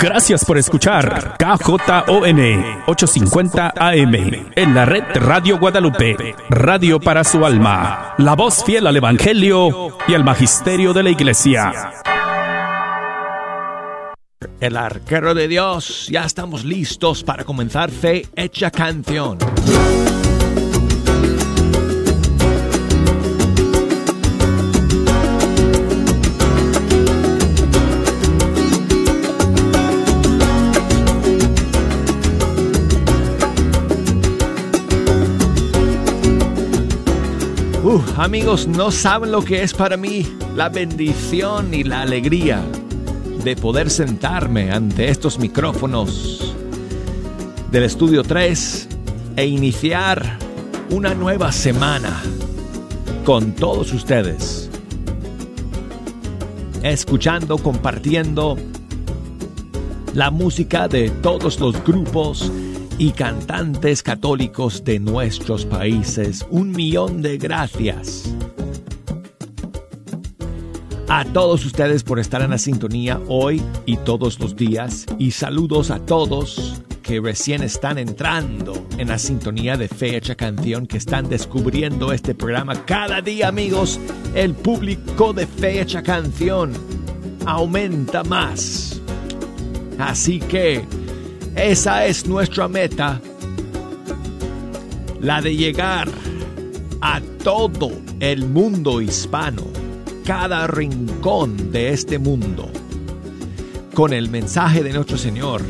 Gracias por escuchar KJON 850 AM en la red Radio Guadalupe, radio para su alma, la voz fiel al Evangelio y al Magisterio de la Iglesia. El arquero de Dios, ya estamos listos para comenzar Fe Hecha Canción. Amigos, no saben lo que es para mí la bendición y la alegría de poder sentarme ante estos micrófonos del estudio 3 e iniciar una nueva semana con todos ustedes. Escuchando, compartiendo la música de todos los grupos y cantantes católicos de nuestros países. Un millón de gracias a todos ustedes por estar en la sintonía hoy y todos los días y saludos a todos que recién están entrando en la sintonía de Fecha Canción, que están descubriendo este programa cada día, amigos. El público de Fecha Canción aumenta más. Así que esa es nuestra meta, la de llegar a todo el mundo hispano, cada rincón de este mundo, con el mensaje de nuestro Señor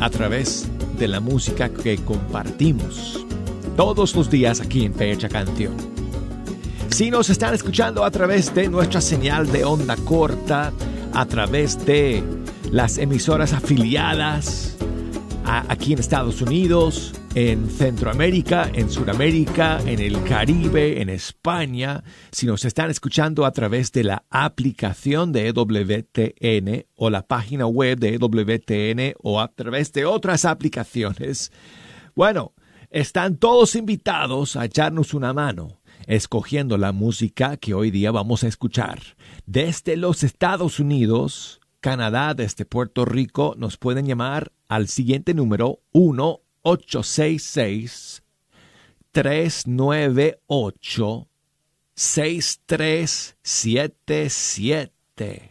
a través de la música que compartimos todos los días aquí en Fecha Canción. Si nos están escuchando a través de nuestra señal de onda corta, a través de las emisoras afiliadas, aquí en Estados Unidos, en Centroamérica, en Sudamérica, en el Caribe, en España, si nos están escuchando a través de la aplicación de EWTN o la página web de EWTN o a través de otras aplicaciones, bueno, están todos invitados a echarnos una mano escogiendo la música que hoy día vamos a escuchar. Desde los Estados Unidos, Canadá, desde Puerto Rico, nos pueden llamar al siguiente número 1-866-398-6377.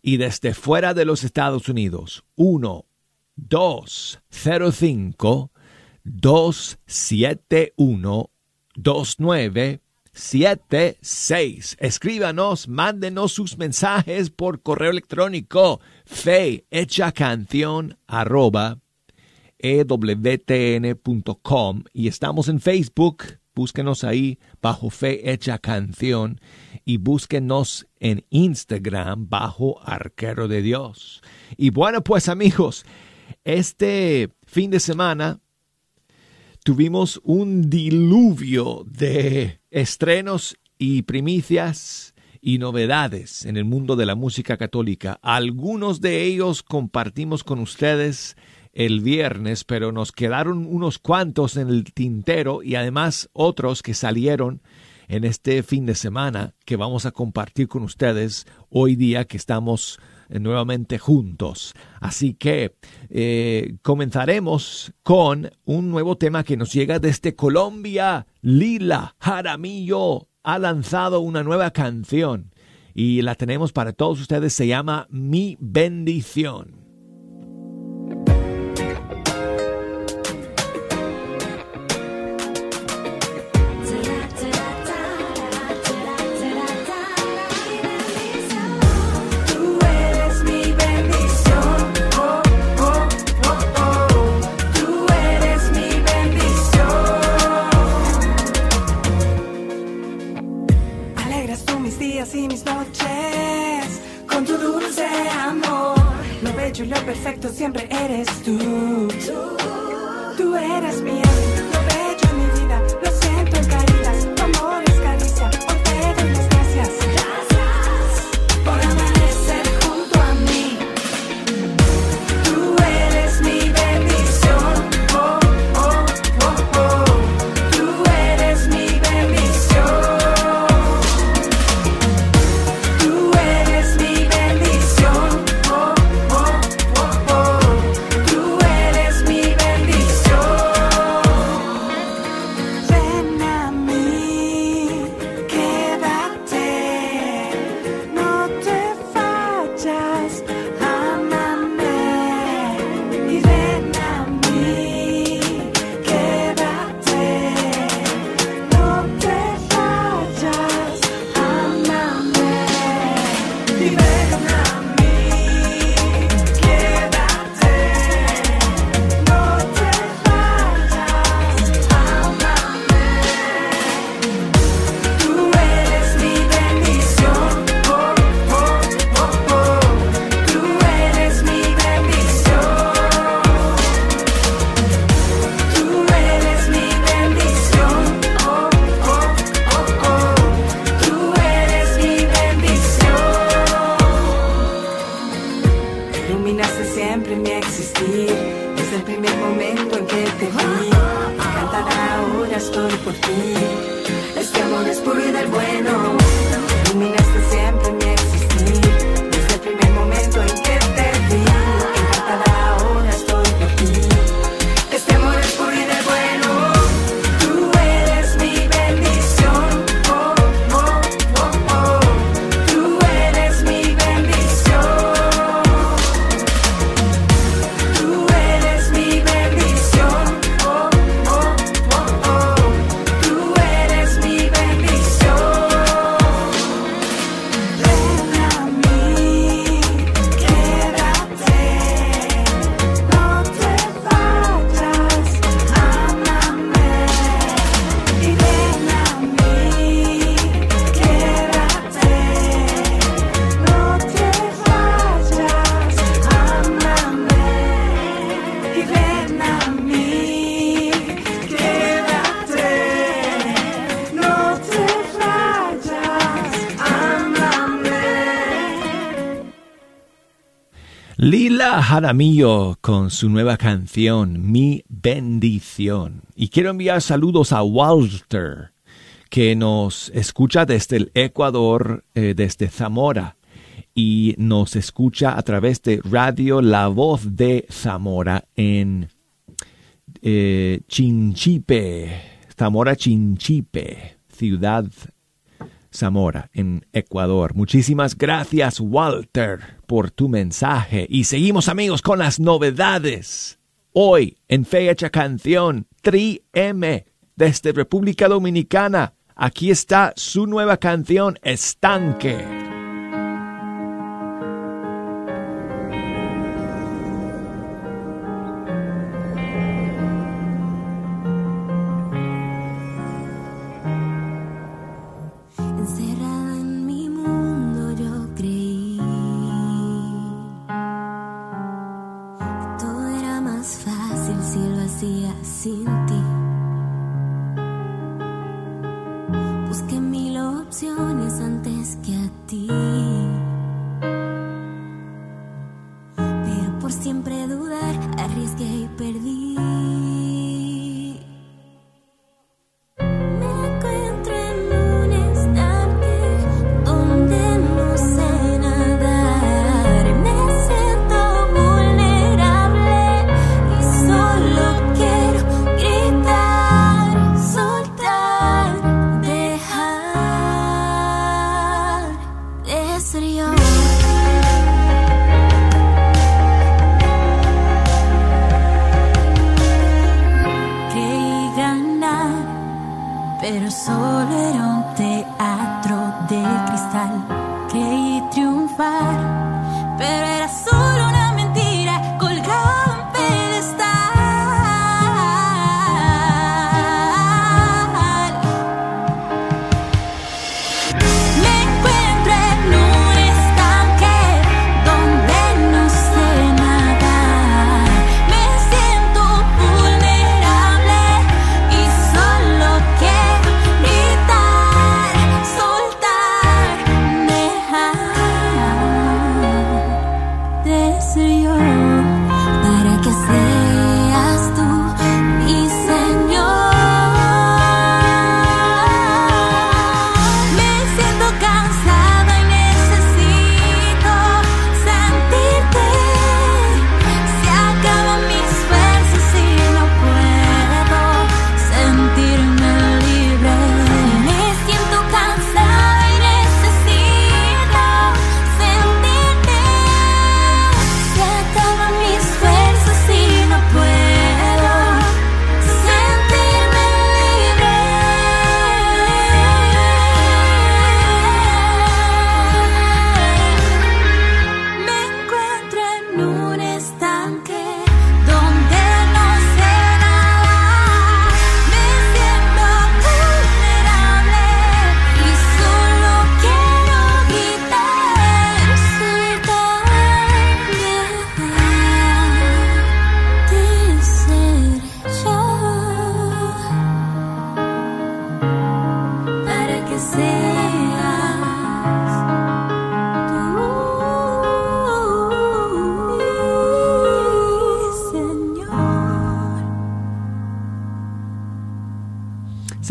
Y desde fuera de los Estados Unidos, 1-205-271-29 76. Escríbanos, mándenos sus mensajes por correo electrónico fe hecha canción arroba ewtn.com y estamos en Facebook. Búsquenos ahí bajo Fe Hecha Canción y búsquenos en Instagram bajo Arquero de Dios. Y bueno, pues amigos, este fin de semana tuvimos un diluvio de estrenos y primicias y novedades en el mundo de la música católica. Algunos de ellos compartimos con ustedes el viernes, pero nos quedaron unos cuantos en el tintero y además otros que salieron en este fin de semana que vamos a compartir con ustedes hoy día que estamos nuevamente juntos. Así que eh, comenzaremos con un nuevo tema que nos llega desde Colombia. Lila Jaramillo ha lanzado una nueva canción y la tenemos para todos ustedes. Se llama Mi bendición. Siempre eres tú. Tú eres lo Jaramillo con su nueva canción Mi bendición. Y quiero enviar saludos a Walter, que nos escucha desde el Ecuador, eh, desde Zamora, y nos escucha a través de Radio La Voz de Zamora en eh, Chinchipe, Zamora Chinchipe, ciudad Zamora, en Ecuador. Muchísimas gracias, Walter, por tu mensaje. Y seguimos amigos con las novedades. Hoy, en Fecha Canción, Tri M, desde República Dominicana, aquí está su nueva canción, Estanque.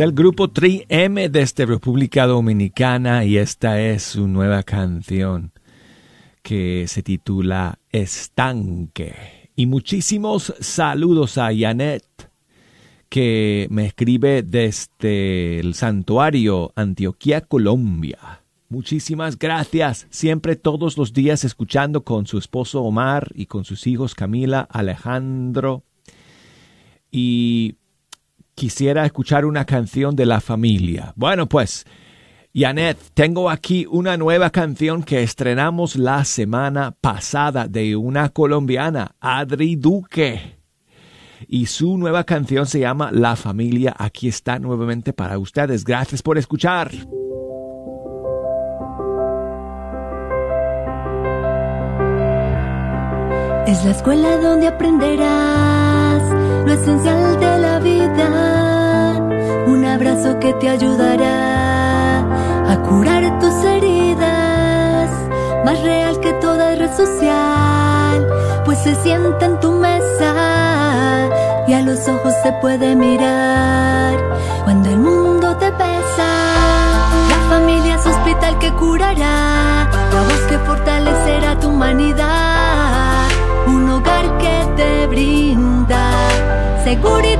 El grupo 3M desde República Dominicana y esta es su nueva canción que se titula Estanque. Y muchísimos saludos a Janet que me escribe desde el santuario Antioquia, Colombia. Muchísimas gracias. Siempre todos los días escuchando con su esposo Omar y con sus hijos Camila, Alejandro. Y quisiera escuchar una canción de la familia. Bueno, pues, Janet, tengo aquí una nueva canción que estrenamos la semana pasada de una colombiana, Adri Duque. Y su nueva canción se llama La familia. Aquí está nuevamente para ustedes. Gracias por escuchar. Es la escuela donde aprenderás lo esencial de la vida. Un abrazo que te ayudará a curar tus heridas. Más real que toda red social, pues se sienta en tu mesa y a los ojos se puede mirar cuando el mundo te pesa. La familia es hospital que curará, seguridad.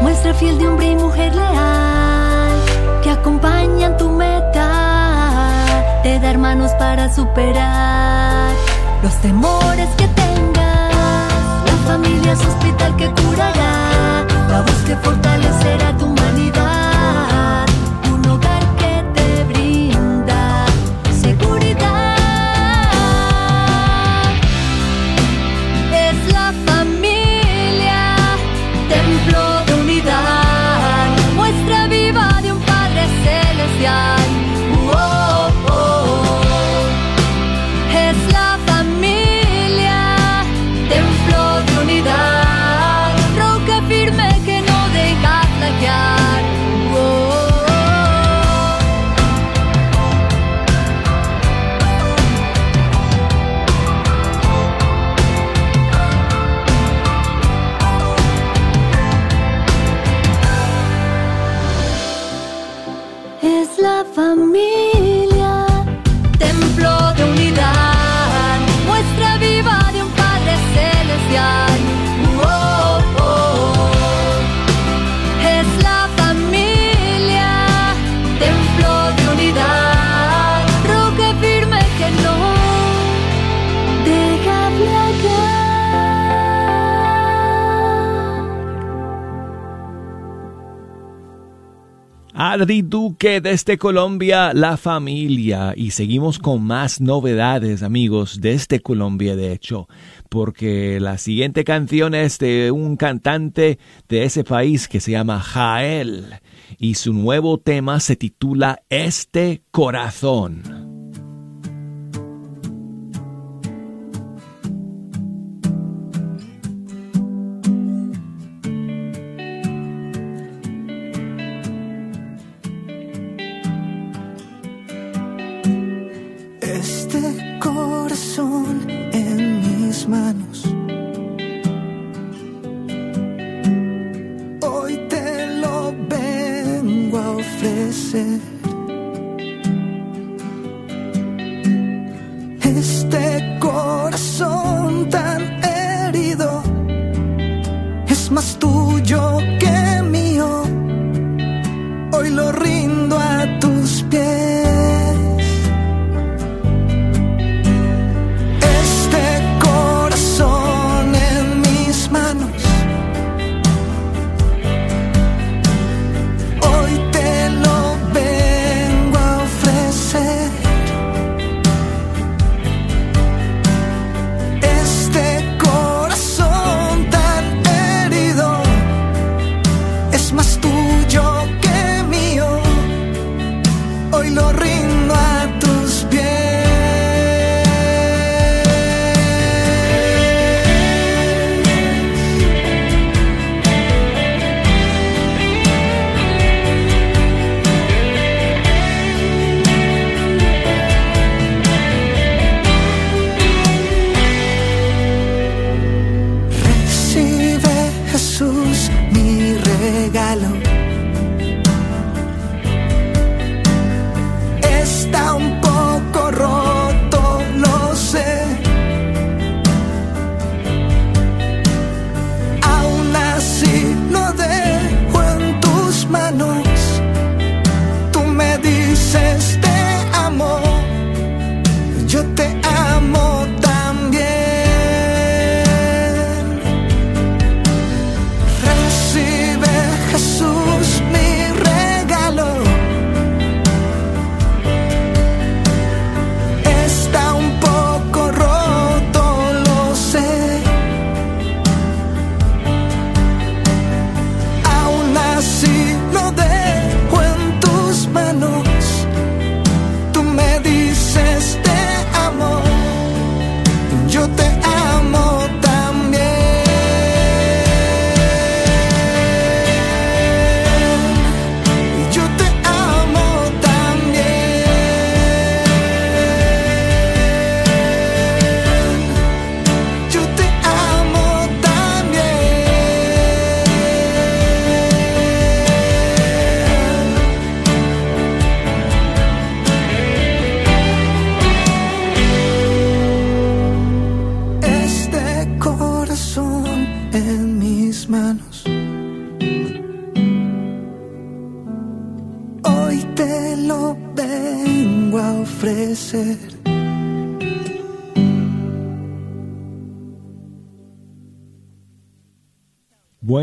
Muestra fiel de hombre y mujer leal que acompañan tu meta. Te da hermanos para superar los temores que tengas. La familia es hospital que curará, la voz que fortalecerá tu Adri Duque desde Colombia, la familia. Y seguimos con más novedades, amigos, desde Colombia, de hecho, porque la siguiente canción es de un cantante de ese país que se llama Jael. Y su nuevo tema se titula Este Corazón.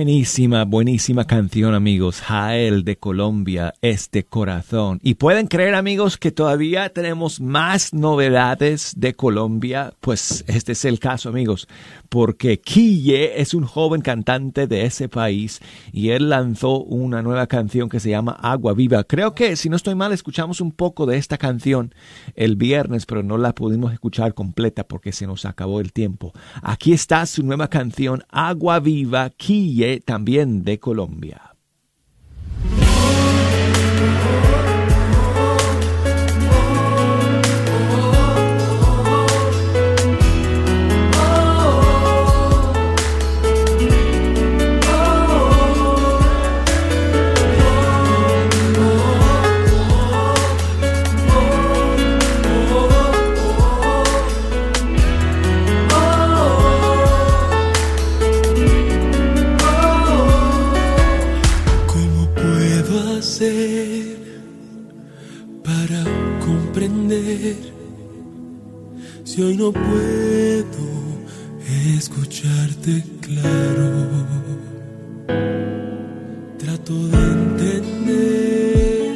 Buenísima, buenísima canción, amigos. Jael de Colombia, este corazón. Y pueden creer, amigos, que todavía tenemos más novedades de Colombia. Pues este es el caso, amigos, porque Quille es un joven cantante de ese país y él lanzó una nueva canción que se llama Agua Viva. Creo que, si no estoy mal, escuchamos un poco de esta canción el viernes, pero no la pudimos escuchar completa porque se nos acabó el tiempo. Aquí está su nueva canción, Agua Viva, Quille, también de Colombia. Si hoy no puedo escucharte claro? Trato de entender,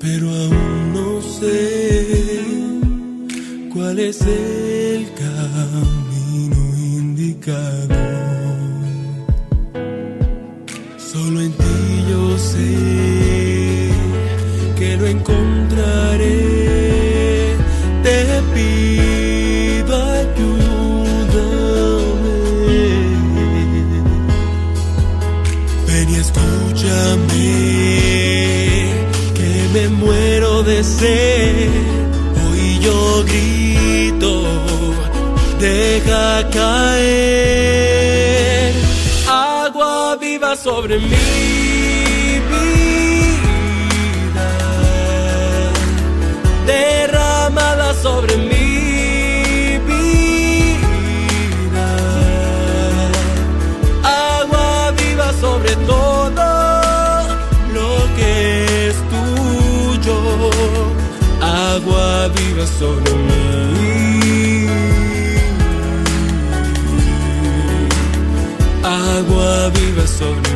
pero aún no sé cuál es el camino indicado. Solo en ti yo sé que lo encontraré. Sobre mi vida, derramada sobre mi vida, agua viva sobre todo lo que es tuyo, agua viva sobre mí. agua viva sobre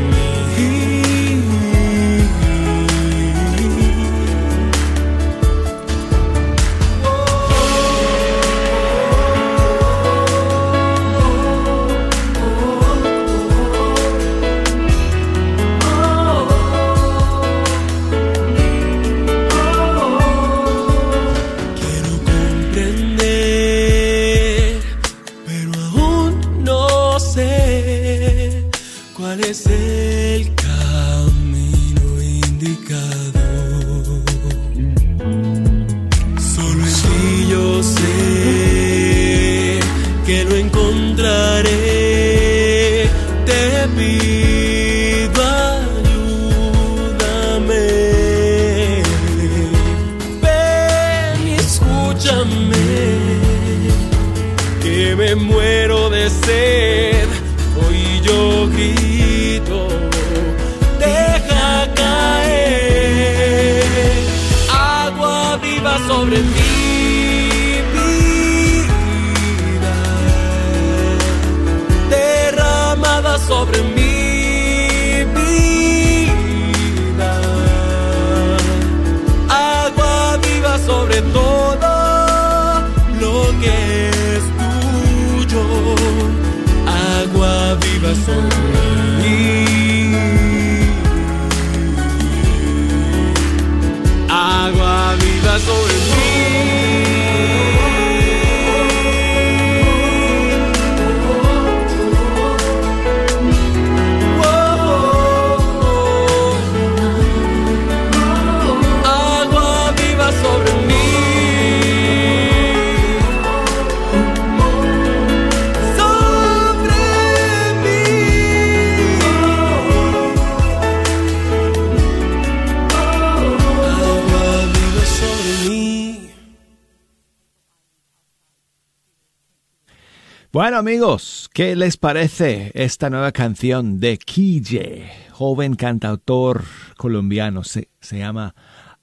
Bueno amigos, ¿qué les parece esta nueva canción de Kije, joven cantautor colombiano? Se, se llama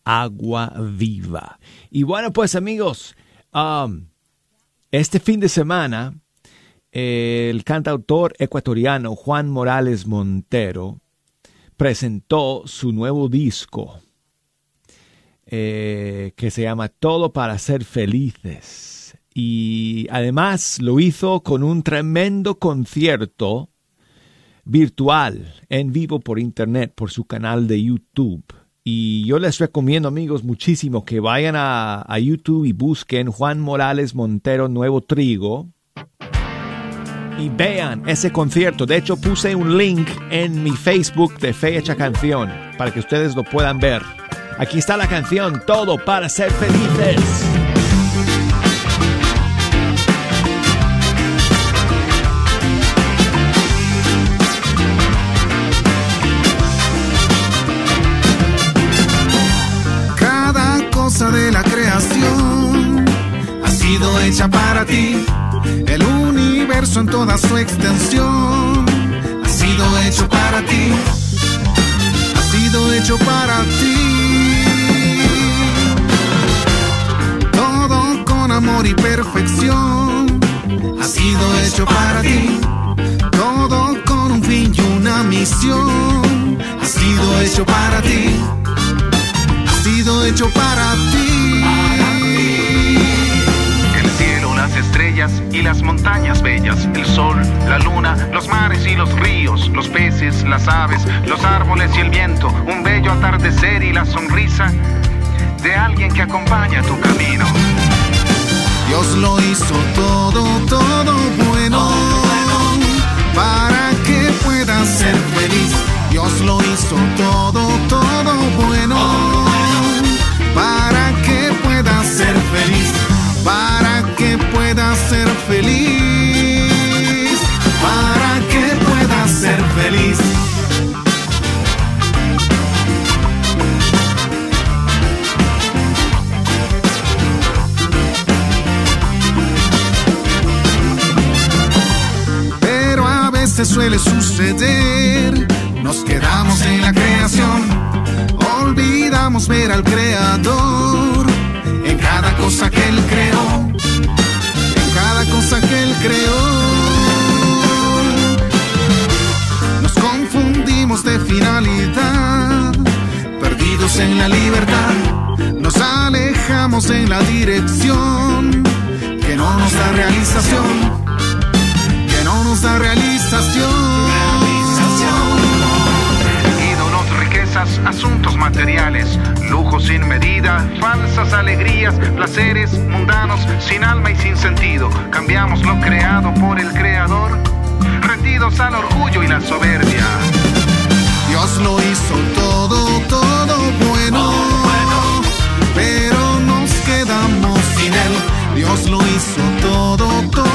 Agua Viva. Y bueno pues amigos, um, este fin de semana el cantautor ecuatoriano Juan Morales Montero presentó su nuevo disco eh, que se llama Todo para ser felices. Y además lo hizo con un tremendo concierto virtual en vivo por internet por su canal de YouTube. Y yo les recomiendo amigos muchísimo que vayan a, a YouTube y busquen Juan Morales Montero Nuevo Trigo y vean ese concierto. De hecho, puse un link en mi Facebook de Fecha Canción para que ustedes lo puedan ver. Aquí está la canción Todo para ser felices. Hecha para ti. El universo en toda su extensión ha sido hecho para ti. Ha sido hecho para ti. Todo con amor y perfección ha sido hecho para ti. Todo con un fin y una misión ha sido hecho para ti ha sido hecho para ti. Estrellas y las montañas bellas, el sol, la luna, los mares y los ríos, los peces, las aves, los árboles y el viento, un bello atardecer y la sonrisa de alguien que acompaña tu camino. Dios lo hizo todo, todo bueno, para que puedas ser feliz. Dios lo hizo todo, todo bueno, para que puedas ser feliz, para puedas ser feliz, para que puedas ser feliz. pero a veces suele suceder. Nos quedamos en la creación, olvidamos ver al creador en cada cosa que él creó, cosa que él creó. Nos confundimos de finalidad, perdidos en la libertad, nos alejamos en la dirección que no nos da realización que no nos da realización. Asuntos materiales, lujos sin medida, falsas alegrías, placeres mundanos, sin alma y sin sentido. Cambiamos lo creado por el creador, rendidos al orgullo y la soberbia. Dios lo hizo todo, todo bueno, pero nos quedamos sin él. Dios lo hizo todo, todo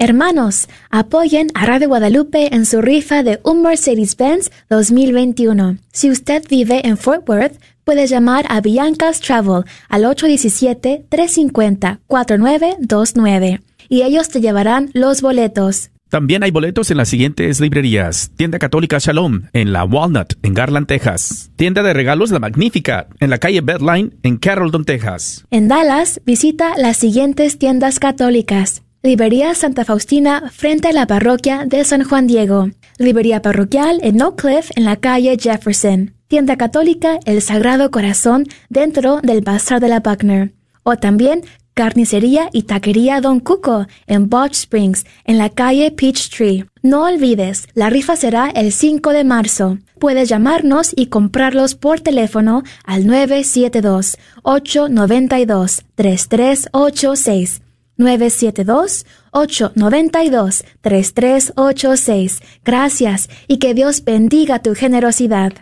Hermanos, apoyen a Radio Guadalupe en su rifa de un Mercedes-Benz 2021. Si usted vive en Fort Worth, puede llamar a Bianca's Travel al 817-350-4929 y ellos te llevarán los boletos. También hay boletos en las siguientes librerías. Tienda Católica Shalom, en la Walnut, en Garland, Texas. Tienda de regalos La Magnífica, en la calle Bedline, en Carrollton, Texas. En Dallas, visita las siguientes tiendas católicas. Librería Santa Faustina frente a la parroquia de San Juan Diego. Librería parroquial en Oak Cliff en la calle Jefferson. Tienda católica El Sagrado Corazón dentro del Bazar de la Buckner. O también Carnicería y Taquería Don Cuco en Botch Springs en la calle Peachtree. No olvides, la rifa será el 5 de marzo. Puedes llamarnos y comprarlos por teléfono al 972-892-3386. 972-892-3386. Gracias y que Dios bendiga tu generosidad.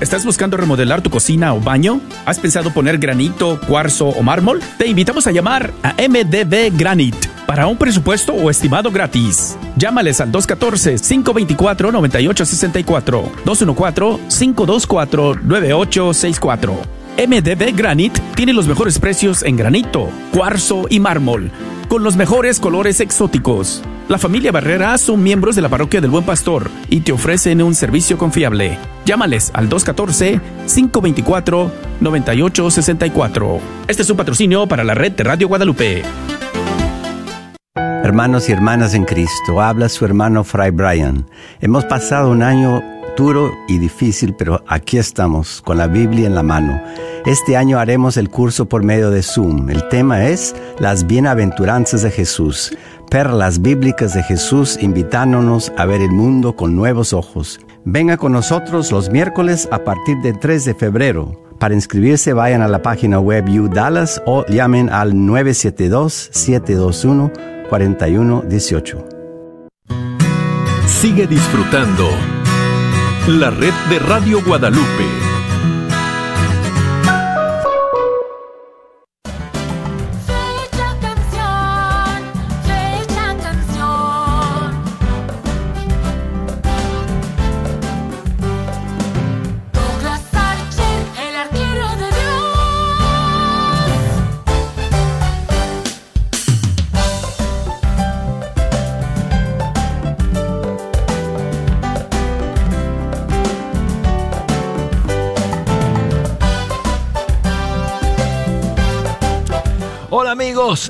¿Estás buscando remodelar tu cocina o baño? ¿Has pensado poner granito, cuarzo o mármol? Te invitamos a llamar a MDB Granite para un presupuesto o estimado gratis. Llámales al 214-524-9864, 214-524-9864. MDB Granite tiene los mejores precios en granito, cuarzo y mármol, con los mejores colores exóticos. La familia Barrera son miembros de la parroquia del Buen Pastor y te ofrecen un servicio confiable. Llámales al 214-524-9864. Este es un patrocinio para la red de Radio Guadalupe. Hermanos y hermanas en Cristo, habla su hermano Fray Brian. Hemos pasado un año duro y difícil, pero aquí estamos con la Biblia en la mano. Este año haremos el curso por medio de Zoom. El tema es las bienaventuranzas de Jesús, perlas bíblicas de Jesús invitándonos a ver el mundo con nuevos ojos. Venga con nosotros los miércoles a partir del 3 de febrero. Para inscribirse vayan a la página web UDallas o llamen al 972-721-4118. Sigue disfrutando la red de Radio Guadalupe.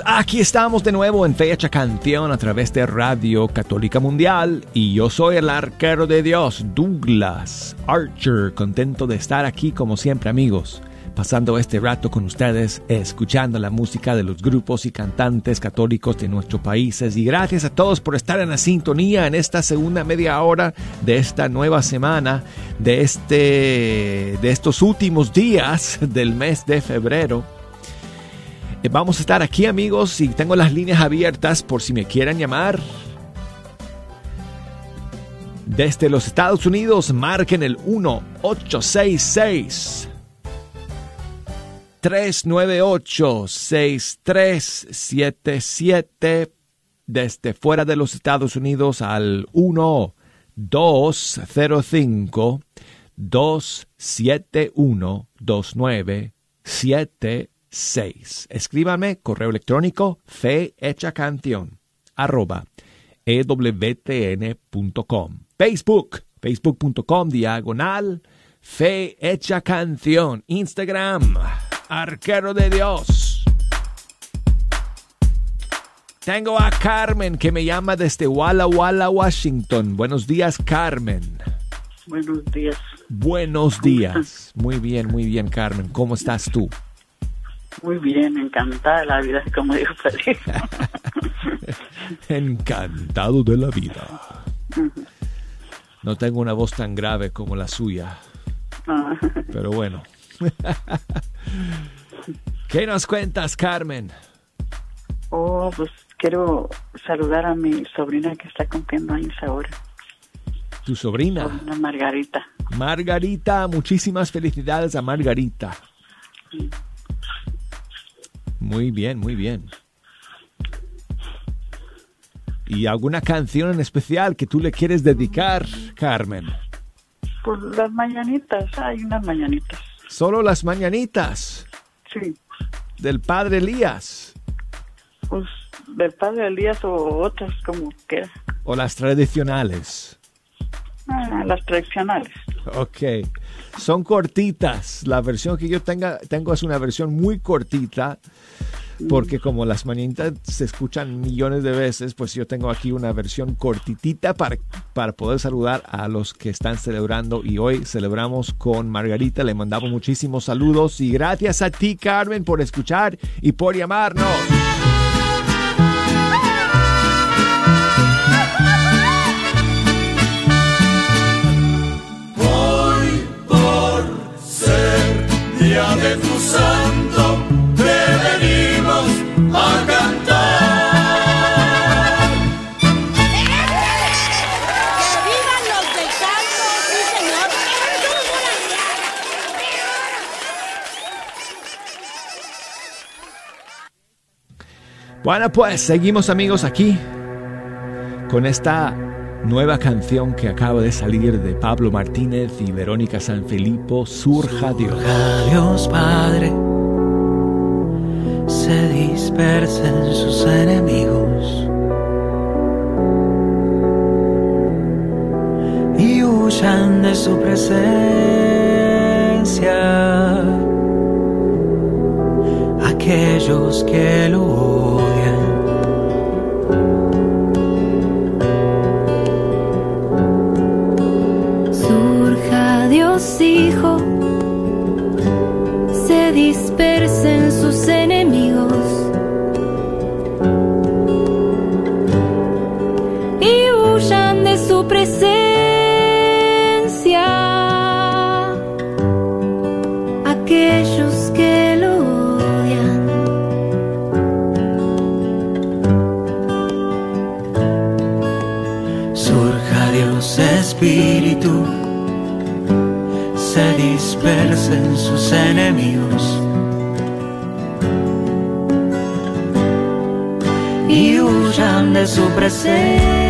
Aquí estamos de nuevo en Fecha Canción a través de Radio Católica Mundial. Y yo soy el arquero de Dios, Douglas Archer, contento de estar aquí como siempre amigos, pasando este rato con ustedes, escuchando la música de los grupos y cantantes católicos de nuestros países y gracias a todos por estar en la sintonía en esta segunda media hora de esta nueva semana, de, este, de estos últimos días del mes de febrero. Eh, Vamos a estar aquí amigos y tengo las líneas abiertas por si me quieren llamar. Desde los Estados Unidos marquen el 1866 398 6377 desde fuera de los Estados Unidos al 1 205 271 2977 6. Escríbanme correo electrónico fe hecha canción arroba ewtn.com. Facebook, facebook.com diagonal fe hecha canción. Instagram, arquero de Dios. Tengo a Carmen que me llama desde Walla Walla, Washington. Buenos días, Carmen. Buenos días. Buenos días. Muy bien, muy bien, Carmen. ¿Cómo estás tú? Muy bien, encantada de la vida, como dijo Felipe. Encantado de la vida. No tengo una voz tan grave como la suya, Ah, pero bueno. ¿Qué nos cuentas, Carmen? Oh, pues quiero saludar a mi sobrina que está cumpliendo años ahora, Tu sobrina. sobrina Margarita. Margarita, muchísimas felicidades a Margarita. Muy bien, muy bien. ¿Y alguna canción en especial que tú le quieres dedicar, Carmen? Por las mañanitas, hay unas mañanitas. Solo las mañanitas Sí, del padre Elías pues del padre Elías o otras como quiera. o las tradicionales. Ah, las tradicionales. Ok. Son cortitas. La versión que yo tenga, tengo es una versión muy cortita. Porque como las mañanitas se escuchan millones de veces, pues yo tengo aquí una versión cortitita para, para poder saludar a los que están celebrando. Y hoy celebramos con Margarita. Le mandamos muchísimos saludos. Y gracias a ti, Carmen, por escuchar y por llamarnos. De tu santo, te venimos a cantar. ¡Que vivan los señor! Bueno, pues seguimos amigos aquí con esta nueva canción que acaba de salir de Pablo Martínez y Verónica Sanfilippo, Surja Dios. Dios Padre. Se dispersen sus enemigos. Y huyan de su presencia. Aquellos que lo Hijo, se dispersen sus enemigos. Y huyan de su presencia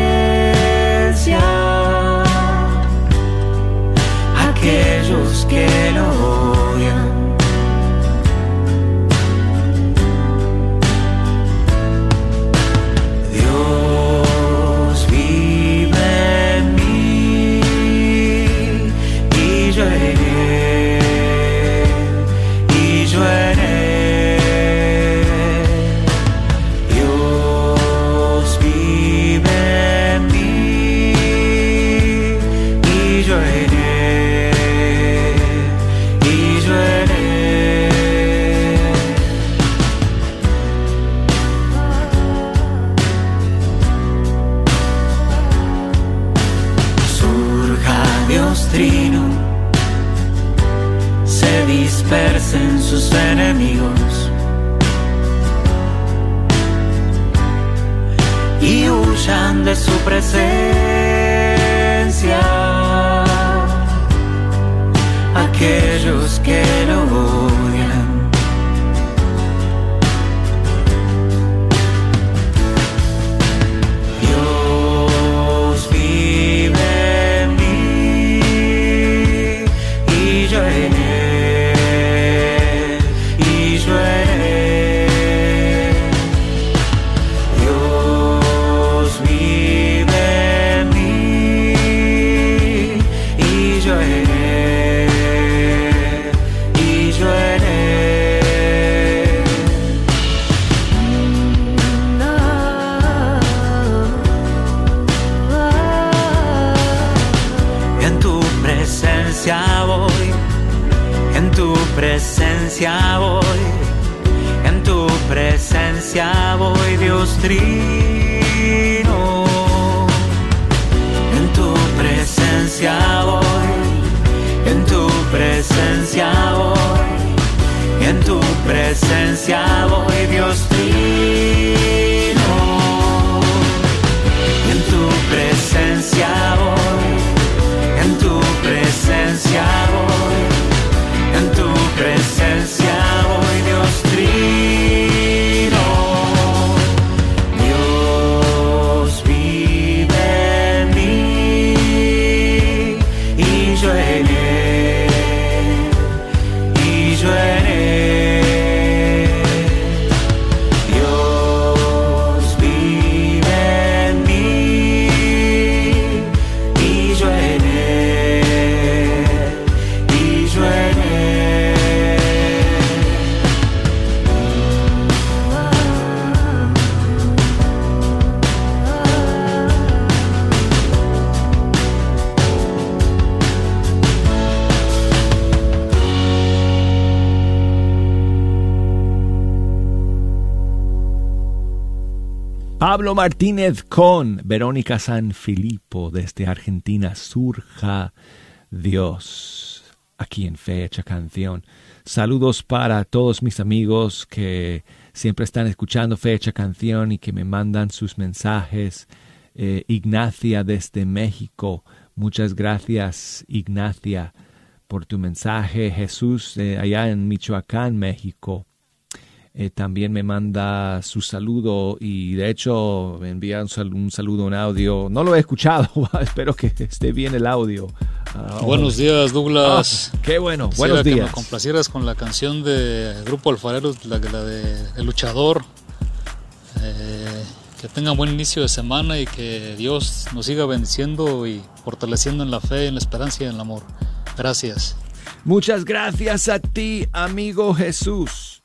Martínez con Verónica San Filipo desde Argentina. Surja Dios aquí en Fecha Canción. Saludos para todos mis amigos que siempre están escuchando Fecha Canción y que me mandan sus mensajes. Eh, Ignacia desde México. Muchas gracias, Ignacia, por tu mensaje. Jesús, eh, allá en Michoacán, México. Eh, también me manda su saludo y de hecho me envía un, sal- un saludo en audio. No lo he escuchado, espero que esté bien el audio. Ah, Buenos hola. días, Douglas. Ah, qué bueno, Quisiera buenos que días. me complacieras con la canción de Grupo Alfareros, la, la de El Luchador. Eh, que tengan buen inicio de semana y que Dios nos siga bendiciendo y fortaleciendo en la fe, en la esperanza y en el amor. Gracias. Muchas gracias a ti, amigo Jesús,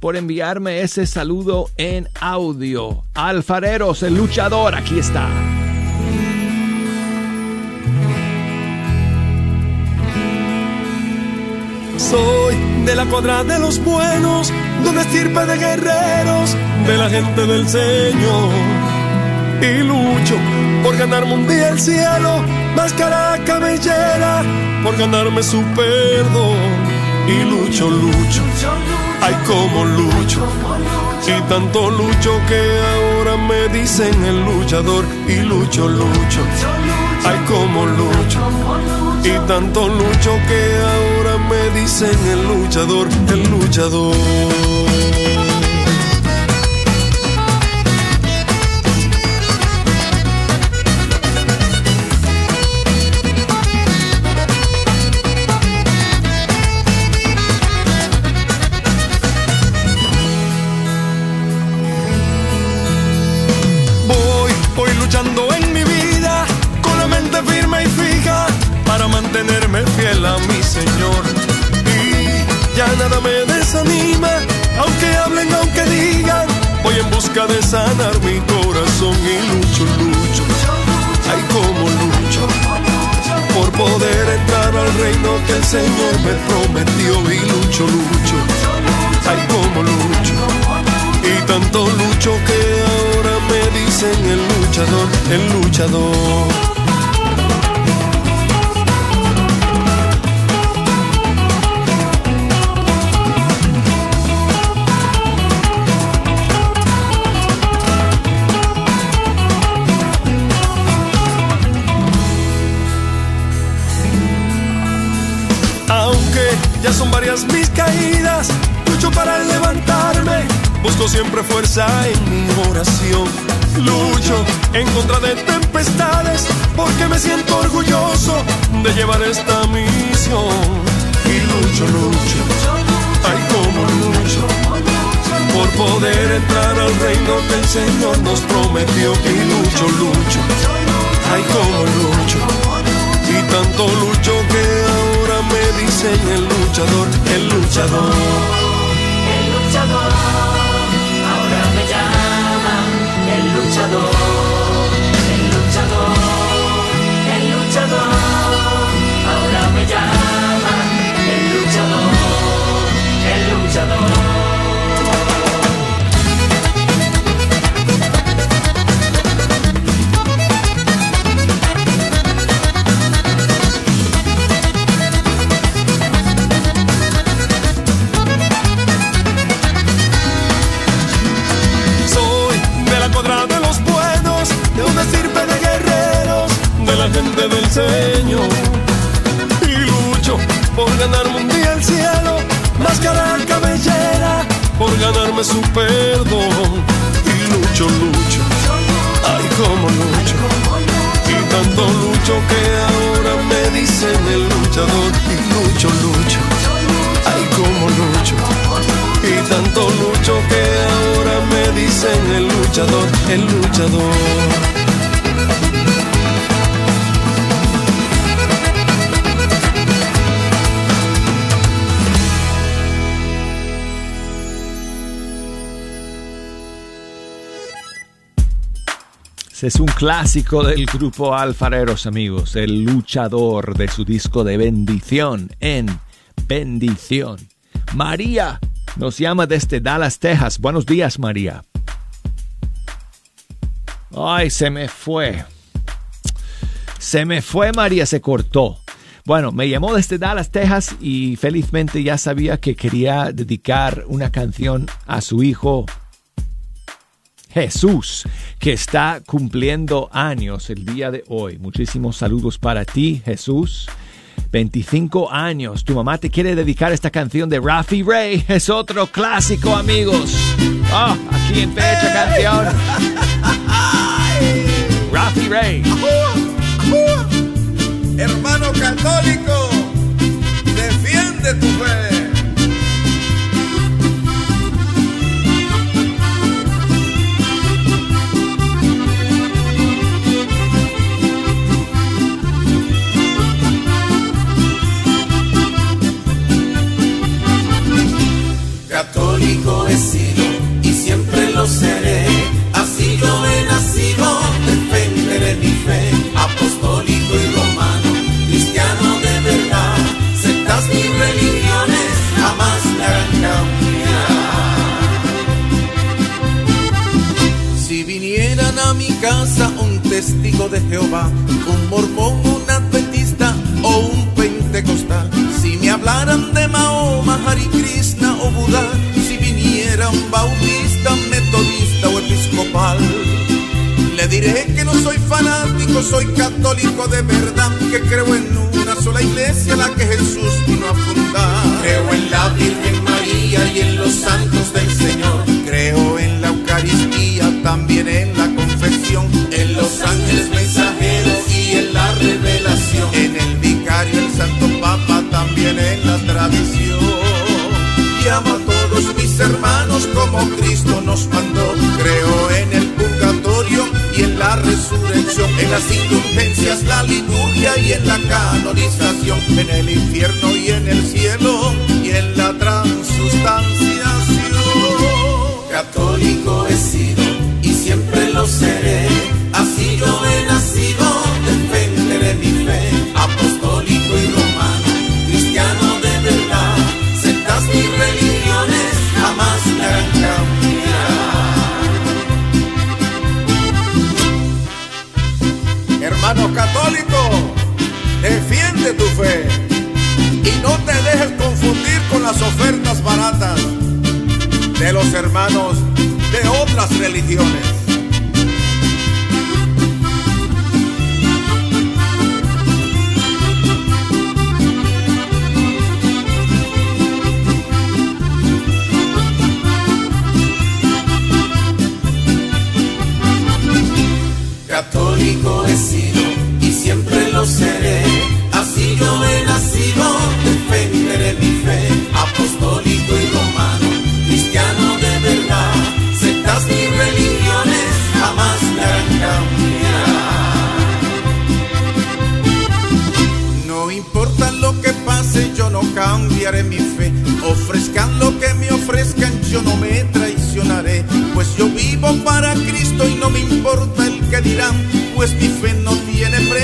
por enviarme ese saludo en audio. Alfareros, el luchador, aquí está. Soy de la cuadra de los buenos, de una estirpe de guerreros, de la gente del Señor. Y lucho por ganarme un día el cielo, máscara cabellera, por ganarme su perdón. Y lucho, lucho, ay como lucho. Y tanto lucho que ahora me dicen el luchador. Y lucho, lucho, ay como lucho. Y tanto lucho que ahora me dicen el luchador, el luchador. De sanar mi corazón y lucho, lucho. Ay, como lucho por poder entrar al reino que el Señor me prometió y lucho, lucho. Ay, como lucho. Y tanto lucho que ahora me dicen el luchador, el luchador. Ya son varias mis caídas, lucho para levantarme. Busco siempre fuerza en mi oración. Lucho en contra de tempestades porque me siento orgulloso de llevar esta misión. Y lucho, lucho, ay como lucho por poder entrar al reino que el Señor nos prometió. Y lucho, lucho, ay como lucho y tanto lucho dicen el luchador, el luchador. El luchador, ahora me llaman el luchador, su perdón. Y lucho, lucho, ay, como lucho. Y tanto lucho que ahora me dicen el luchador. Y lucho, lucho, ay, como lucho. Y tanto lucho que ahora me dicen el luchador, el luchador. Es un clásico del grupo Alfareros, amigos. El luchador de su disco de bendición en bendición. María nos llama desde Dallas, Texas. Buenos días, María. Ay, se me fue. Se me fue, María, se cortó. Bueno, me llamó desde Dallas, Texas y felizmente ya sabía que quería dedicar una canción a su hijo Jesús, que está cumpliendo años el día de hoy. Muchísimos saludos para ti, Jesús. 25 años. Tu mamá te quiere dedicar esta canción de Rafi Ray. Es otro clásico, amigos. Ah, aquí en fecha canción. Rafi Ray. Hermano católico, defiende tu fe. Casa un testigo de Jehová, un mormón, un adventista o un pentecostal, si me hablaran de Mahoma, Hare Krishna o Buda, si viniera un bautista, metodista o episcopal, le diré que no soy fanático, soy católico de verdad, que creo en una sola iglesia, la que Jesús vino a fundar. Creo en la Virgen María y en los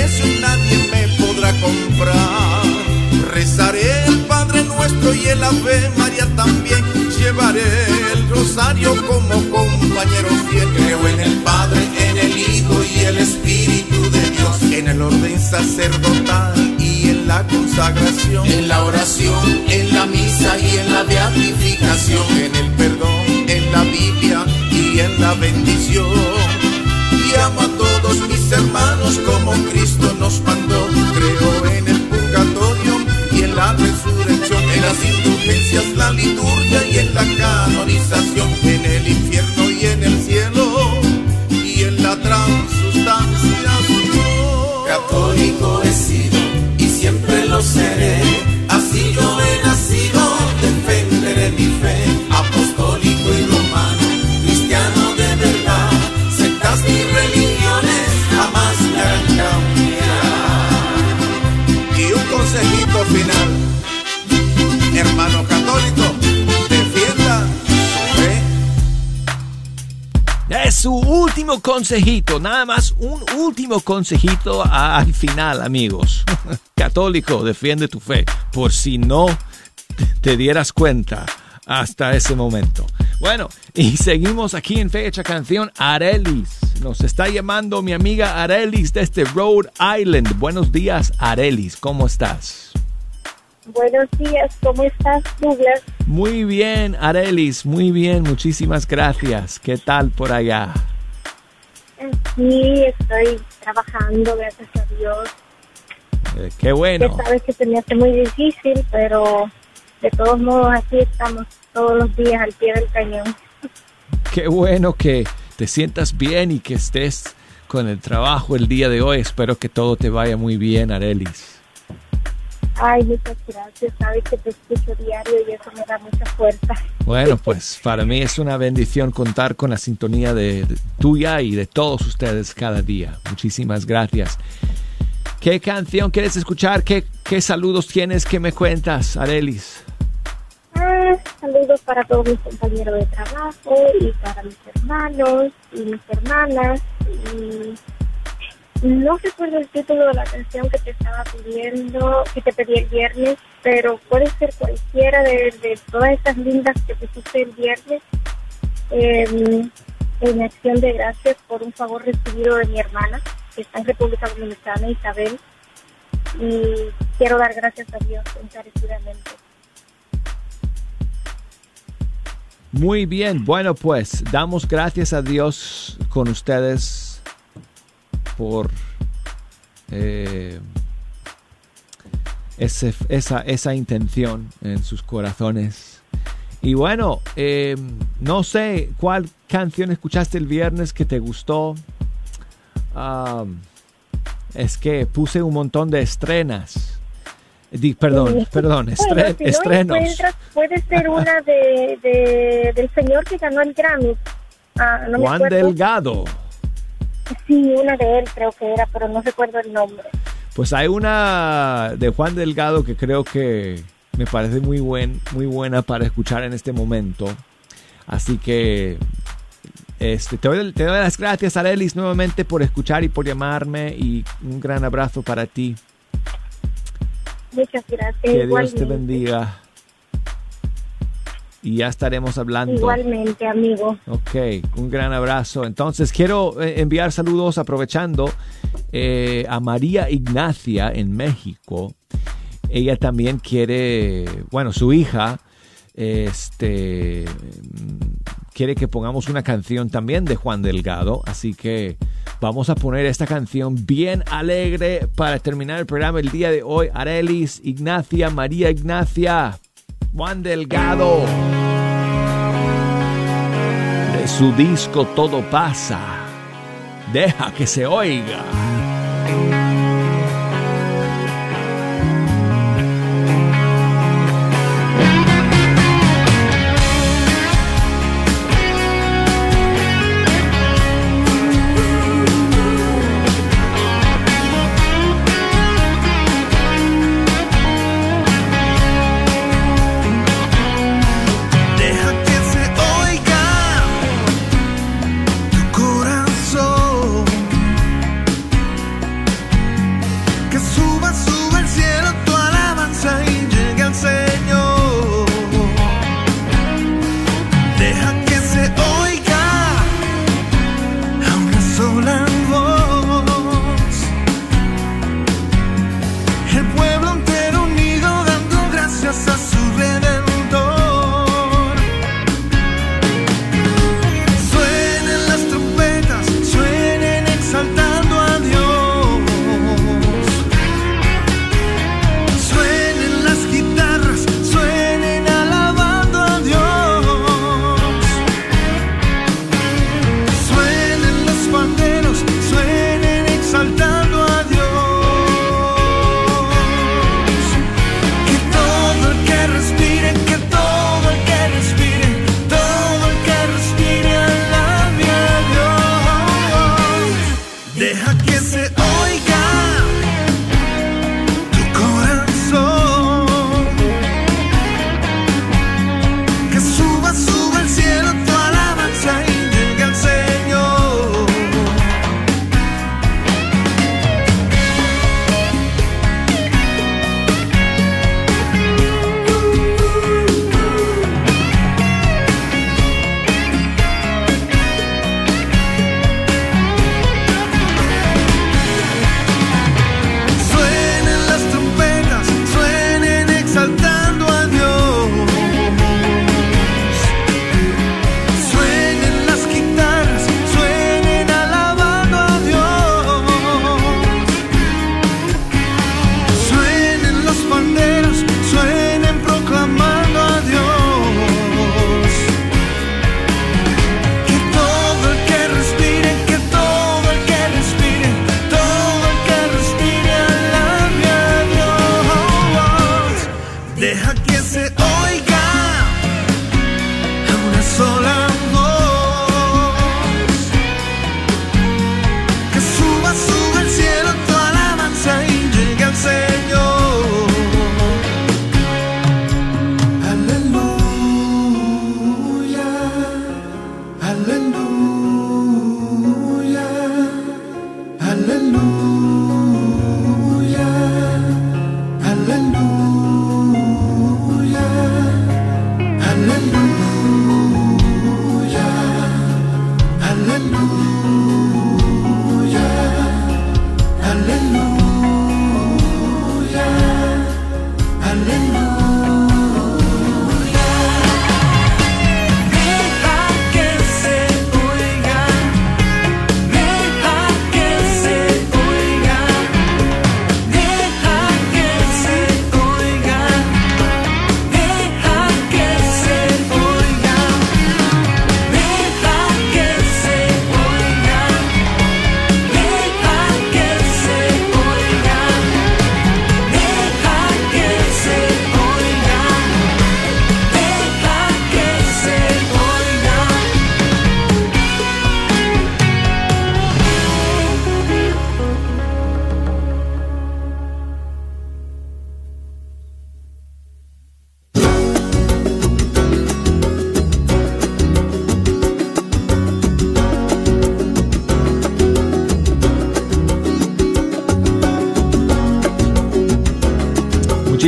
precio nadie me podrá comprar. Rezaré el Padre Nuestro y el Ave María también. Llevaré el rosario como compañero fiel. Creo en el Padre, en el Hijo y el Espíritu de Dios. En el orden sacerdotal y en la consagración. En la oración, en la misa y en la beatificación. en el perdón, en la Biblia y en la bendición. Y amo a todos mis hermanos como Cristo la resurrección, en las indulgencias, la liturgia y en la canonización, en el infierno y en el cielo, y en la transustanciación. Católico último consejito, nada más un último consejito al final, amigos. Católico, defiende tu fe, por si no te dieras cuenta hasta ese momento. Bueno, y seguimos aquí en Fecha Canción. Arelis, nos está llamando mi amiga Arelis desde Rhode Island. Buenos días, Arelis, ¿cómo estás? Buenos días, ¿cómo estás, Douglas? Muy bien, Arelis, muy bien, muchísimas gracias. ¿Qué tal por allá? Sí, estoy trabajando, gracias a Dios. Eh, qué bueno. Ya sabes que se me hace muy difícil, pero de todos modos aquí estamos todos los días al pie del cañón. Qué bueno que te sientas bien y que estés con el trabajo el día de hoy. Espero que todo te vaya muy bien, Arelis. Ay, muchas gracias. Sabes que te escucho diario y eso me da mucha fuerza. Bueno, pues para mí es una bendición contar con la sintonía de, de tuya y de todos ustedes cada día. Muchísimas gracias. ¿Qué canción quieres escuchar? ¿Qué, qué saludos tienes? ¿Qué me cuentas, Arelis? Ah, saludos para todos mis compañeros de trabajo y para mis hermanos y mis hermanas. Y no recuerdo el título de la canción que te estaba pidiendo, que te pedí el viernes, pero puede ser cualquiera de, todas estas lindas que pusiste el viernes. Eh, en acción de gracias por un favor recibido de mi hermana, que está en República Dominicana, Isabel. Y quiero dar gracias a Dios encarecidamente. Muy bien, bueno pues damos gracias a Dios con ustedes por eh, ese, esa, esa intención en sus corazones. Y bueno, eh, no sé cuál canción escuchaste el viernes que te gustó. Um, es que puse un montón de estrenas. Di- perdón, Sí. perdón, estre- Bueno, si no estrenos. encuentras, puede ser una de, de- del señor que ganó el Grammy. Ah, no Juan. Delgado. Sí, una de él creo que era, pero no recuerdo el nombre. Pues hay una de Juan Delgado que creo que me parece muy buen, muy buena para escuchar en este momento. Así que este, te, doy, te doy las gracias, Arelis, nuevamente por escuchar y por llamarme. Y un gran abrazo para ti. Muchas gracias. Que Dios te bendiga. Y ya estaremos hablando. Igualmente, amigo. Ok, un gran abrazo. Entonces quiero eh, enviar saludos aprovechando eh, a María Ignacia en México. Ella también quiere, bueno, su hija, este, quiere que pongamos una canción también de Juan Delgado. Así que vamos a poner esta canción bien alegre para terminar el programa el día de hoy. Arelis, Ignacia, María Ignacia, Juan Delgado de su disco Todo pasa. Deja que se oiga.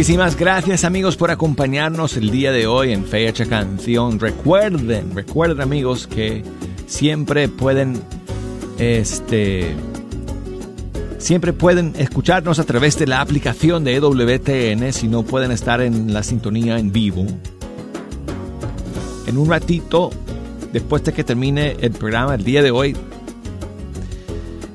Muchísimas gracias amigos por acompañarnos el día de hoy en Fecha Canción. Recuerden, recuerden amigos que siempre pueden este siempre pueden escucharnos a través de la aplicación de EWTN si no pueden estar en la sintonía en vivo. En un ratito, después de que termine el programa el día de hoy,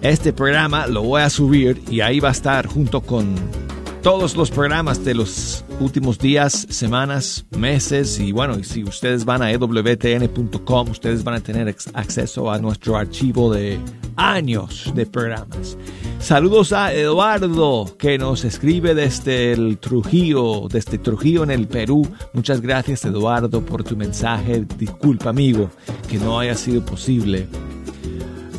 este programa lo voy a subir y ahí va a estar junto con todos los programas de los últimos días, semanas, meses y bueno, si ustedes van a ewtn.com, ustedes van a tener acceso a nuestro archivo de años de programas. Saludos a Eduardo que nos escribe desde el Trujillo, desde Trujillo en el Perú. Muchas gracias Eduardo por tu mensaje. Disculpa amigo que no haya sido posible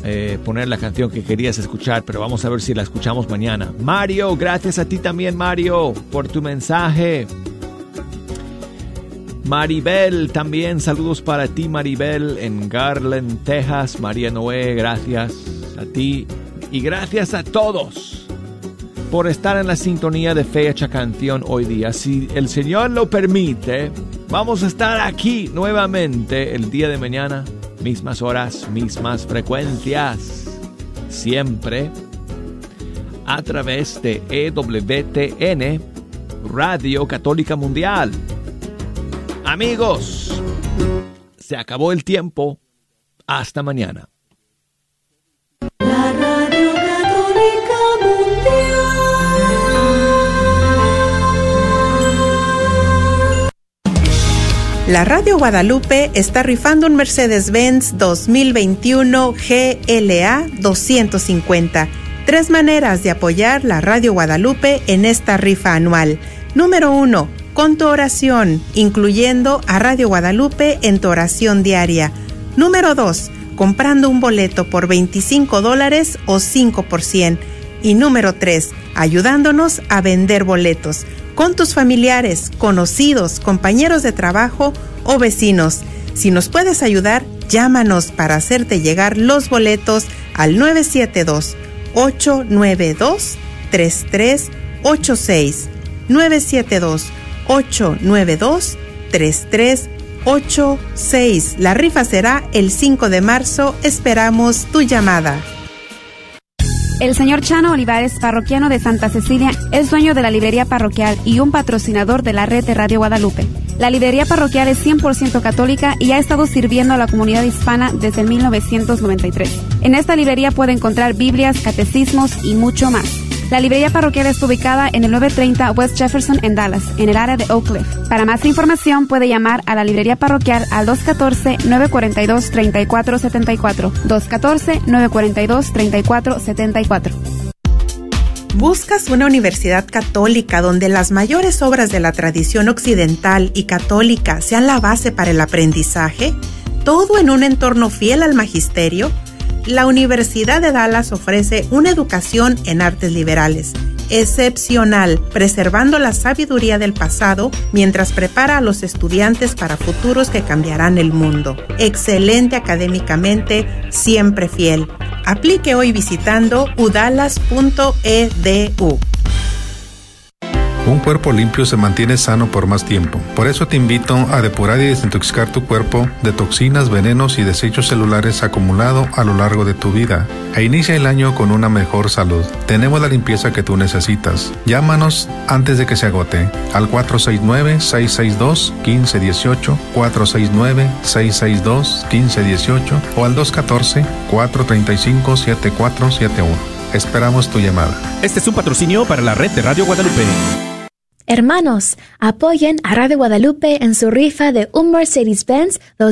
eh, poner la canción que querías escuchar, pero vamos a ver si la escuchamos mañana. Mario, gracias a ti también, Mario, por tu mensaje. Maribel, también saludos para ti, Maribel, en Garland, Texas. María Noé, gracias a ti. Y gracias a todos por estar en la sintonía de Fecha Canción hoy día. Si el Señor lo permite, vamos a estar aquí nuevamente el día de mañana mismas horas, mismas frecuencias, siempre a través de EWTN, Radio Católica Mundial. Amigos, se acabó el tiempo. Hasta mañana. La Radio Guadalupe está rifando un Mercedes-Benz 2021 GLA 250. Tres maneras de apoyar la Radio Guadalupe en esta rifa anual. Número uno, con tu oración, incluyendo a Radio Guadalupe en tu oración diaria. Número dos, comprando un boleto por 25 dólares o 5 por 100. Y número 3, ayudándonos a vender boletos con tus familiares, conocidos, compañeros de trabajo o vecinos. Si nos puedes ayudar, llámanos para hacerte llegar los boletos al 972-892-3386. 972-892-3386. La rifa será el 5 de marzo. Esperamos tu llamada. El señor Chano Olivares, parroquiano de Santa Cecilia, es dueño de la librería parroquial y un patrocinador de la red de Radio Guadalupe. La librería parroquial es 100% católica y ha estado sirviendo a la comunidad hispana desde 1993. En esta librería puede encontrar Biblias, catecismos y mucho más. La librería parroquial está ubicada en el 930 West Jefferson en Dallas, en el área de Oak Cliff. Para más información puede llamar a la librería parroquial al 214-942-3474. 214-942-3474. ¿Buscas una universidad católica donde las mayores obras de la tradición occidental y católica sean la base para el aprendizaje? ¿Todo en un entorno fiel al magisterio? La Universidad de Dallas ofrece una educación en artes liberales excepcional, preservando la sabiduría del pasado mientras prepara a los estudiantes para futuros que cambiarán el mundo. Excelente académicamente, siempre fiel. Aplique hoy visitando udalas.edu. Un cuerpo limpio se mantiene sano por más tiempo. Por eso te invito a depurar y desintoxicar tu cuerpo de toxinas, venenos y desechos celulares acumulados a lo largo de tu vida. E inicia el año con una mejor salud. Tenemos la limpieza que tú necesitas. Llámanos antes de que se agote al 469-662-1518, 469-662-1518 o al 214-435-7471. Esperamos tu llamada. Este es un patrocinio para la red de Radio Guadalupe. Hermanos, apoyen a Radio Guadalupe en su rifa de un Mercedes-Benz 2021